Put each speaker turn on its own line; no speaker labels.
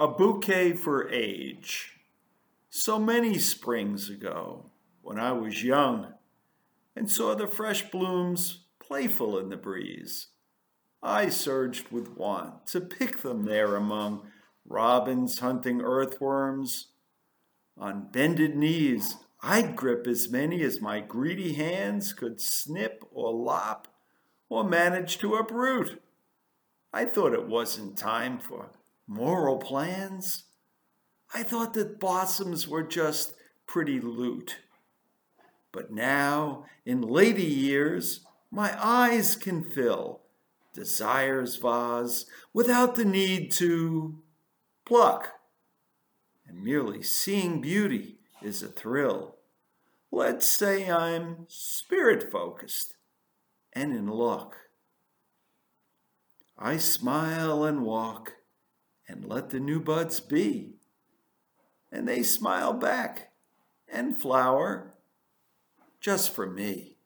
A bouquet for age. So many springs ago, when I was young, and saw the fresh blooms playful in the breeze, I surged with want to pick them there among robins hunting earthworms. On bended knees, I'd grip as many as my greedy hands could snip or lop or manage to uproot. I thought it wasn't time for moral plans. I thought that blossoms were just pretty loot. But now, in later years, my eyes can fill desire's vase without the need to pluck. And merely seeing beauty is a thrill. Let's say I'm spirit focused and in luck. I smile and walk and let the new buds be. And they smile back and flower just for me.